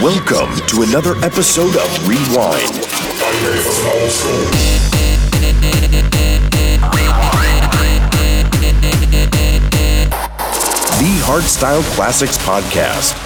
Welcome to another episode of Rewind. The Hardstyle Classics Podcast.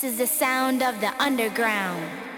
This is the sound of the underground.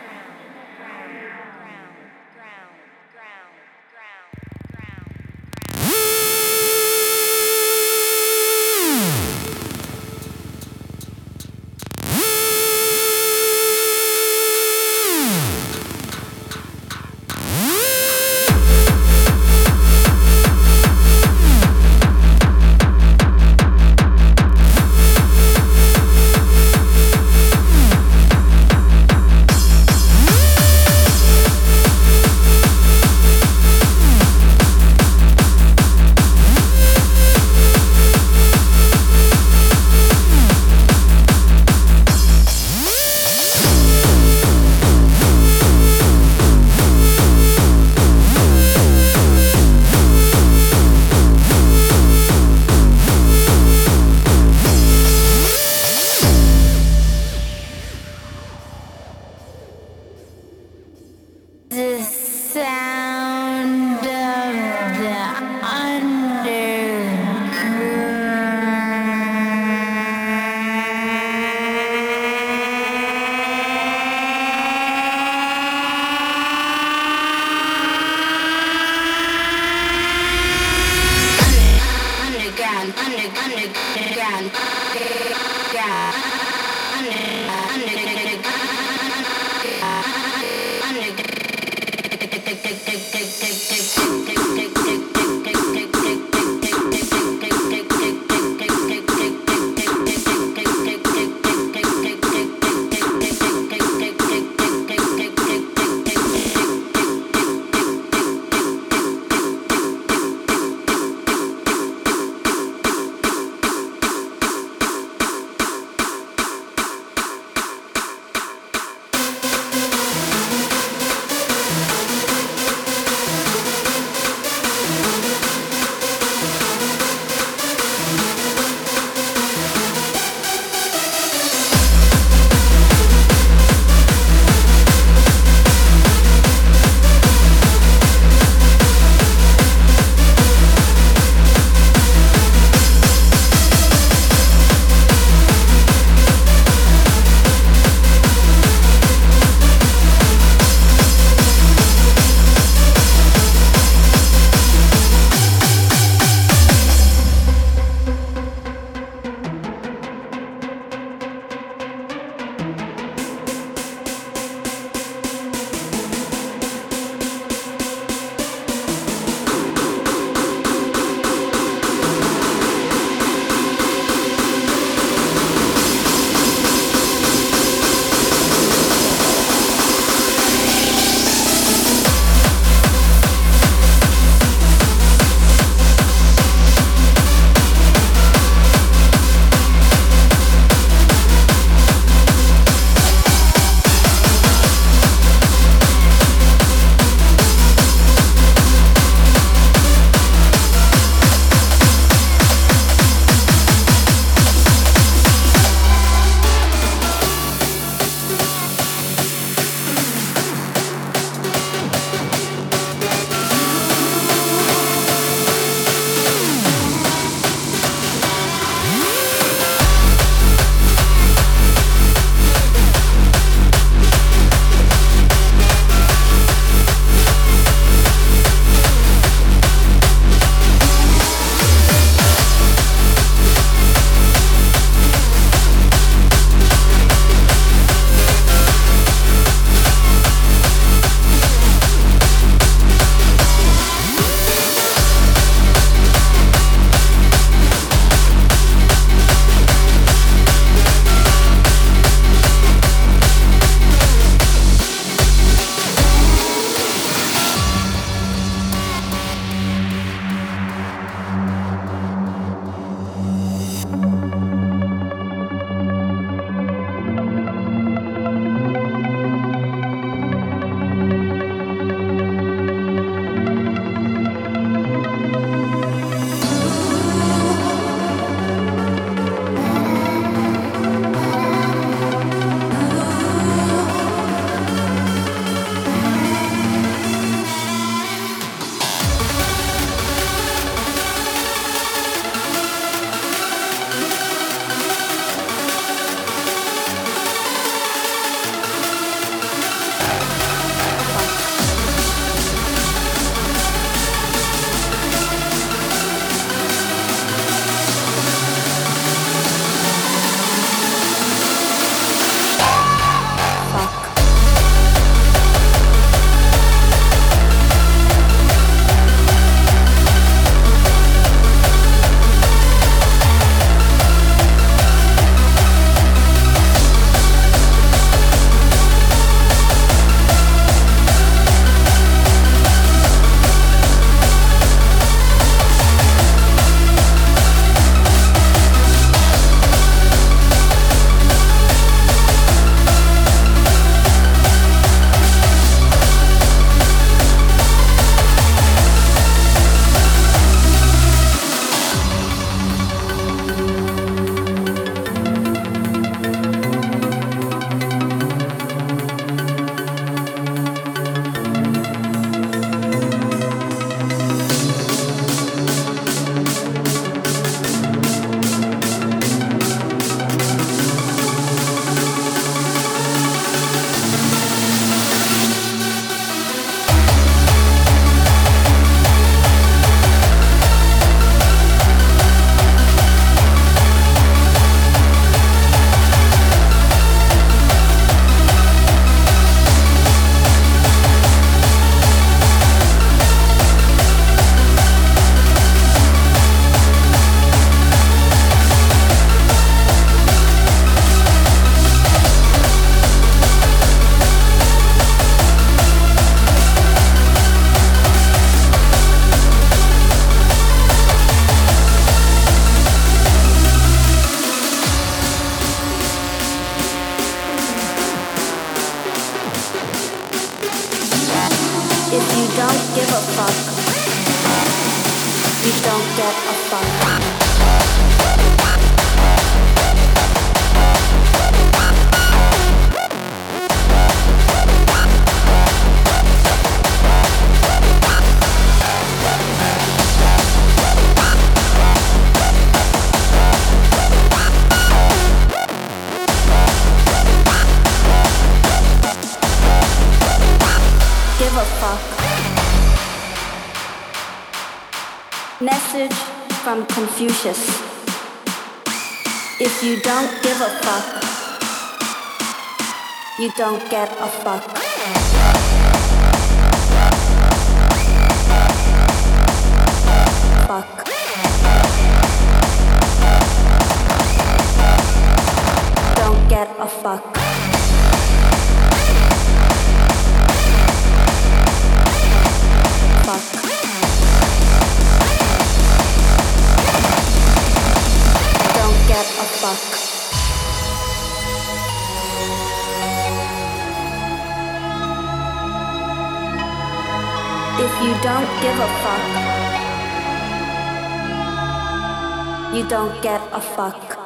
Don't give a fuck. You don't get a fuck. You don't get a fuck.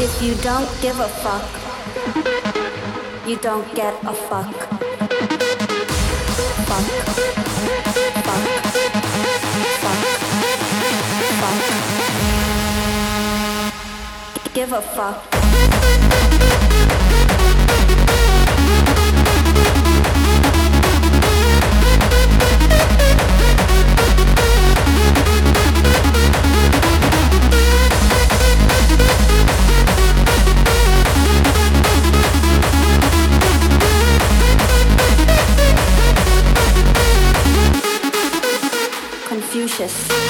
If you don't give a fuck, you don't get a fuck. Fuck. Fuck. Fuck. Fuck. Give a fuck. delicious.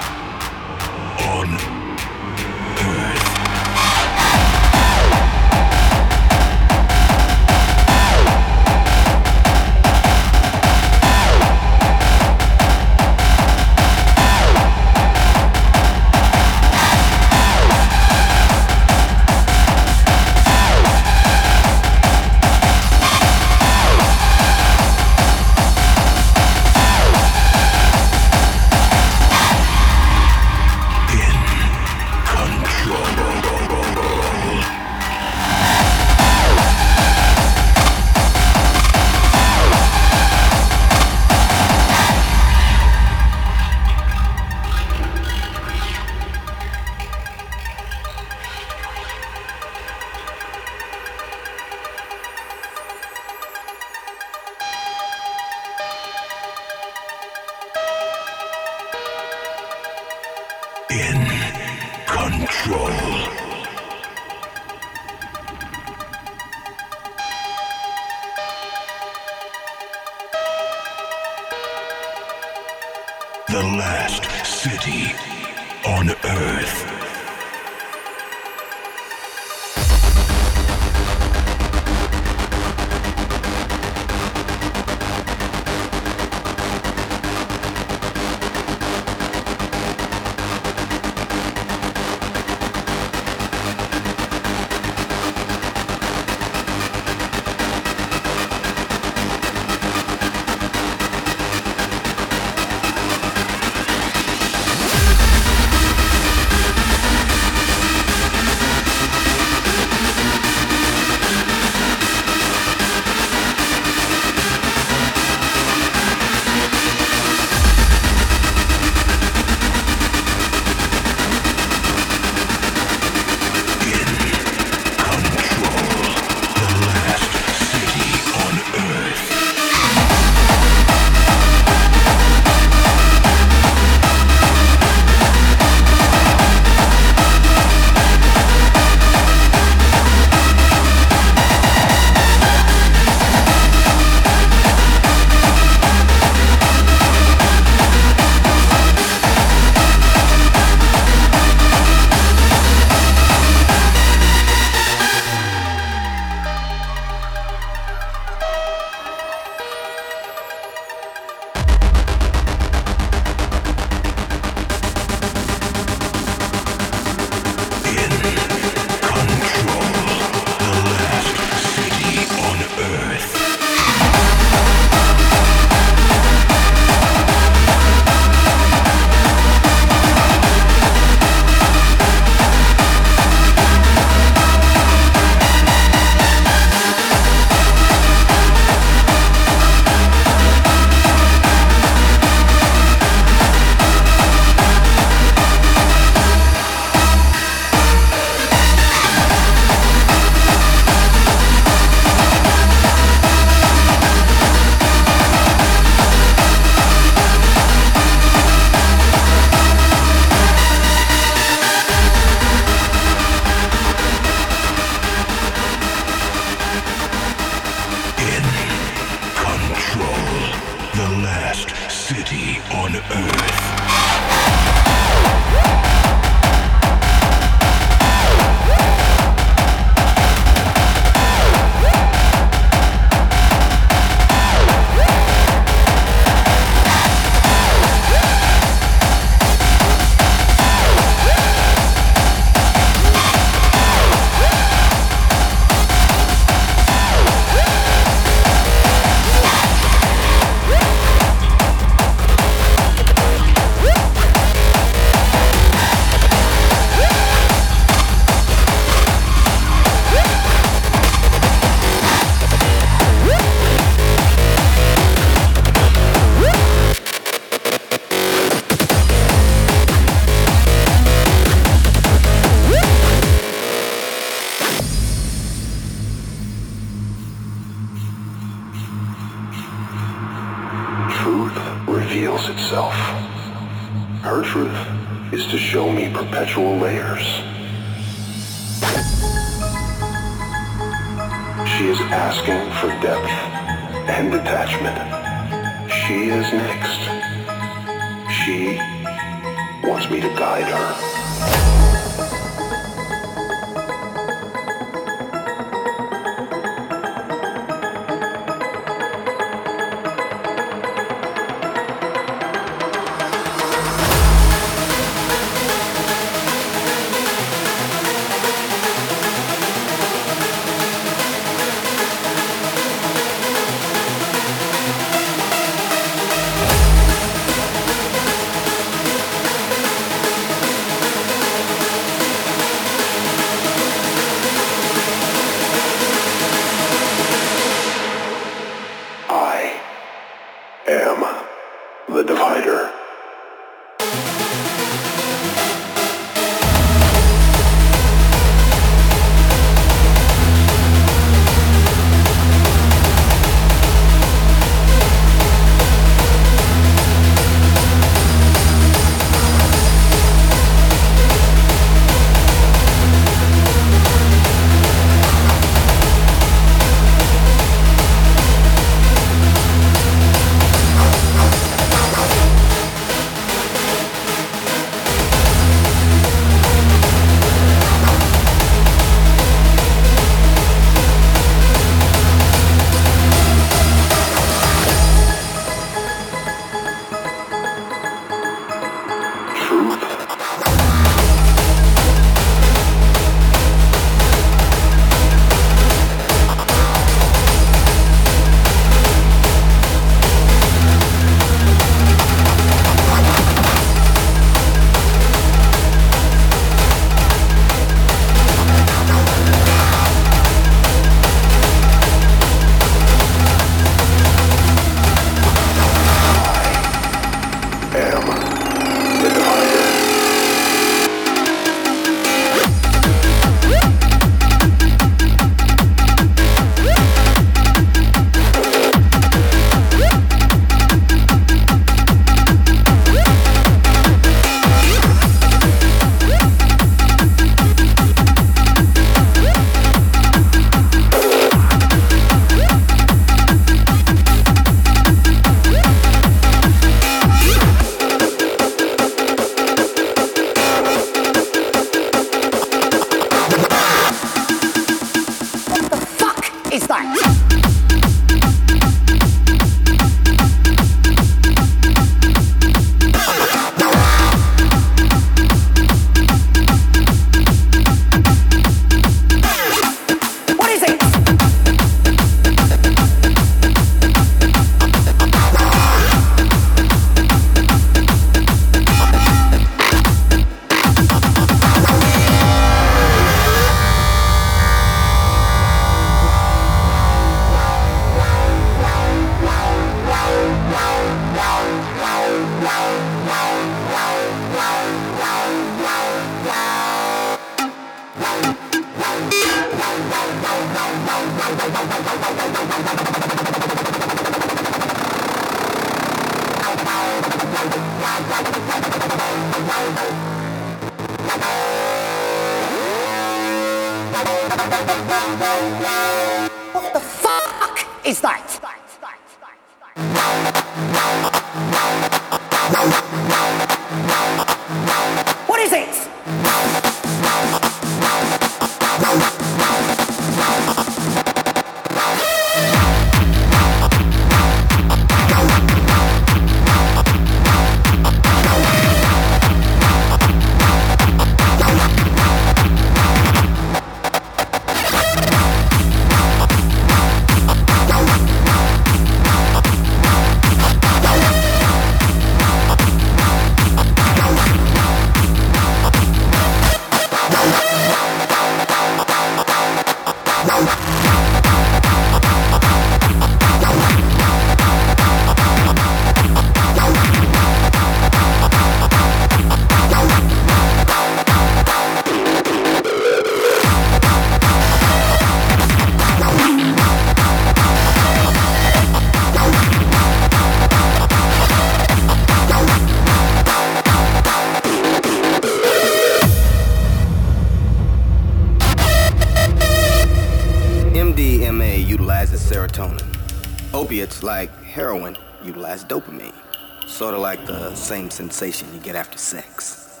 sensation you get after sex.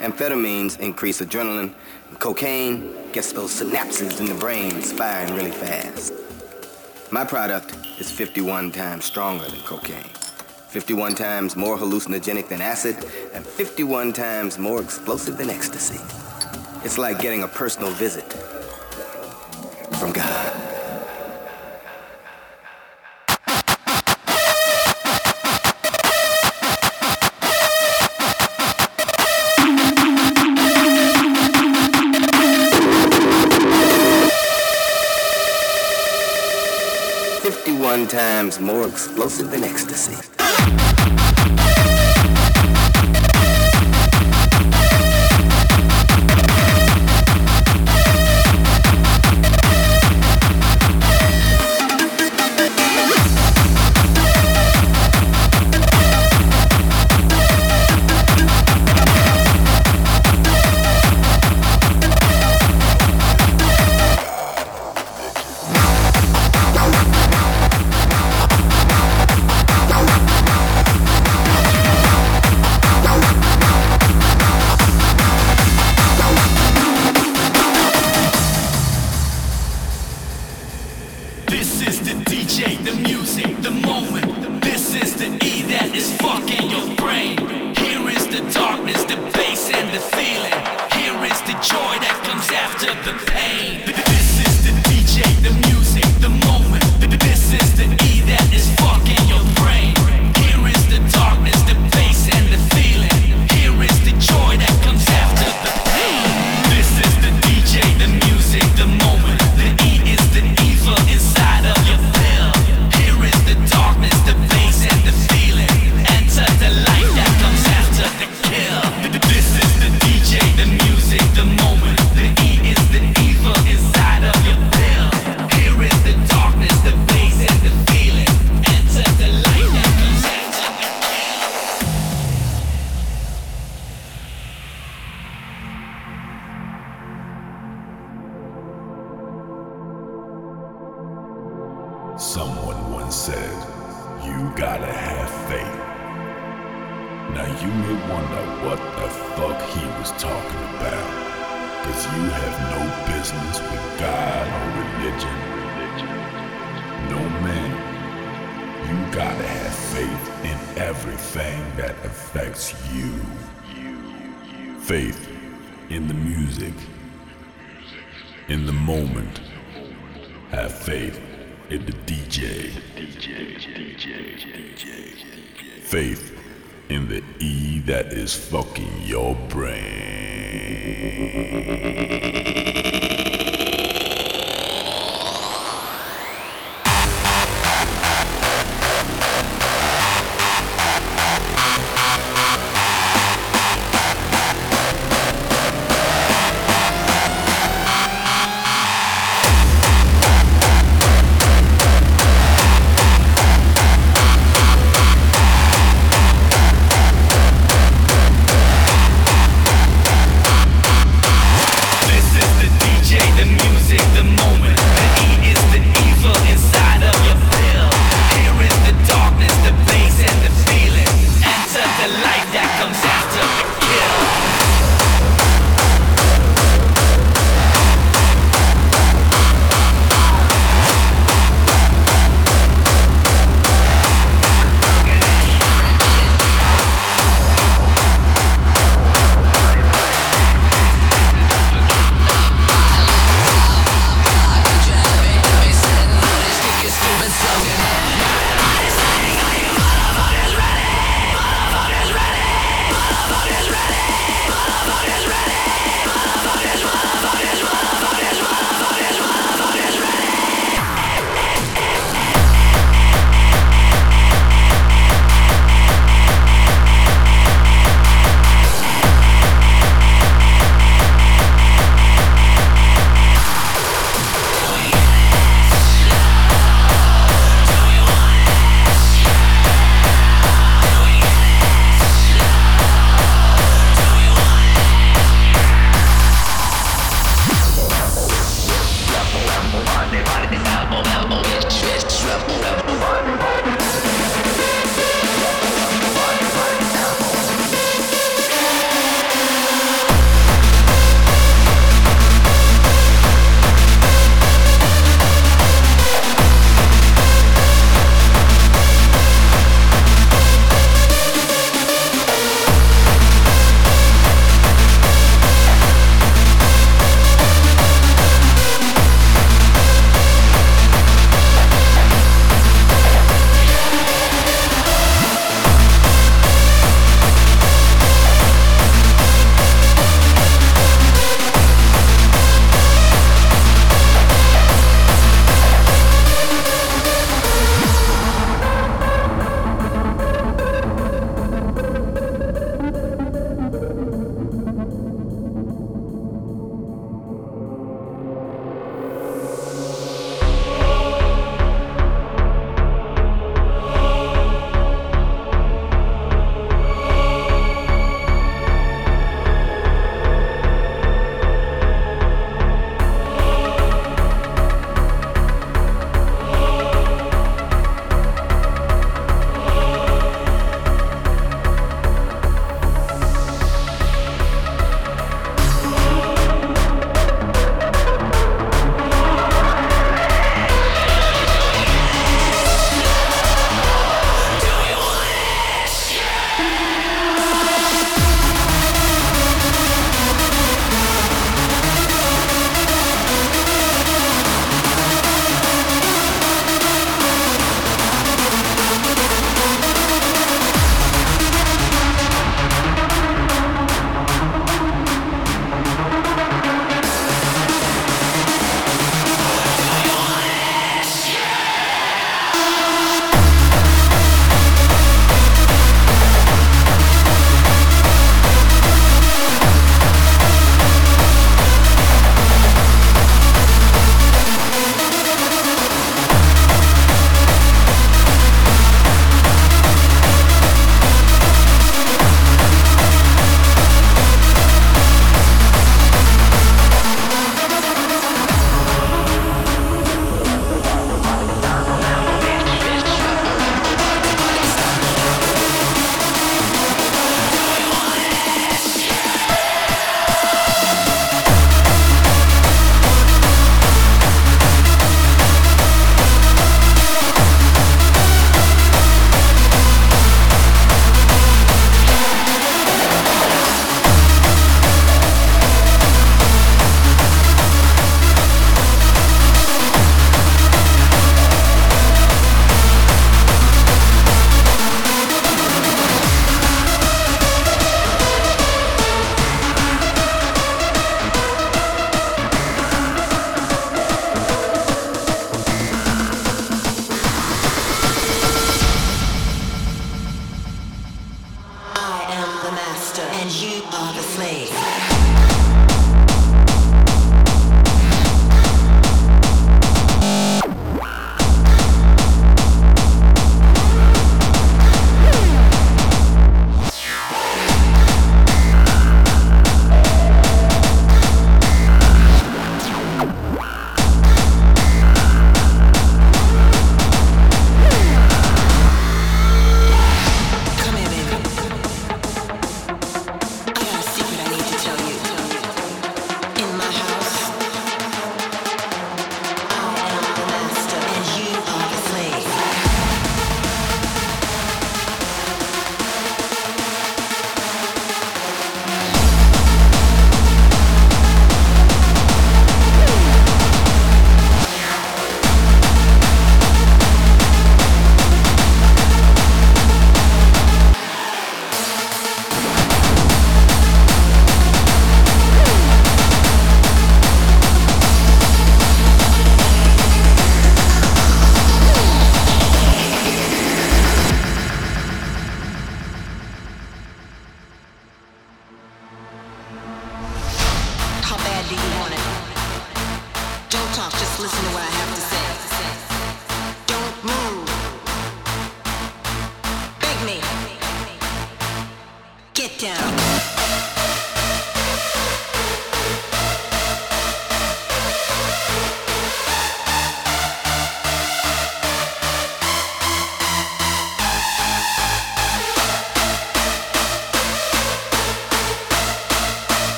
Amphetamines increase adrenaline, cocaine gets those synapses in the brain firing really fast. My product is 51 times stronger than cocaine, 51 times more hallucinogenic than acid, and 51 times more explosive than ecstasy. It's like getting a personal visit from God. times more explosive than ecstasy.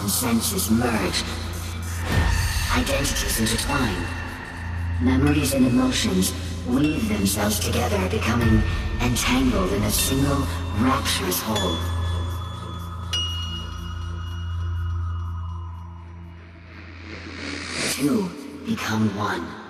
And senses merge. Identities intertwine. Memories and emotions weave themselves together, becoming entangled in a single rapturous whole. Two become one.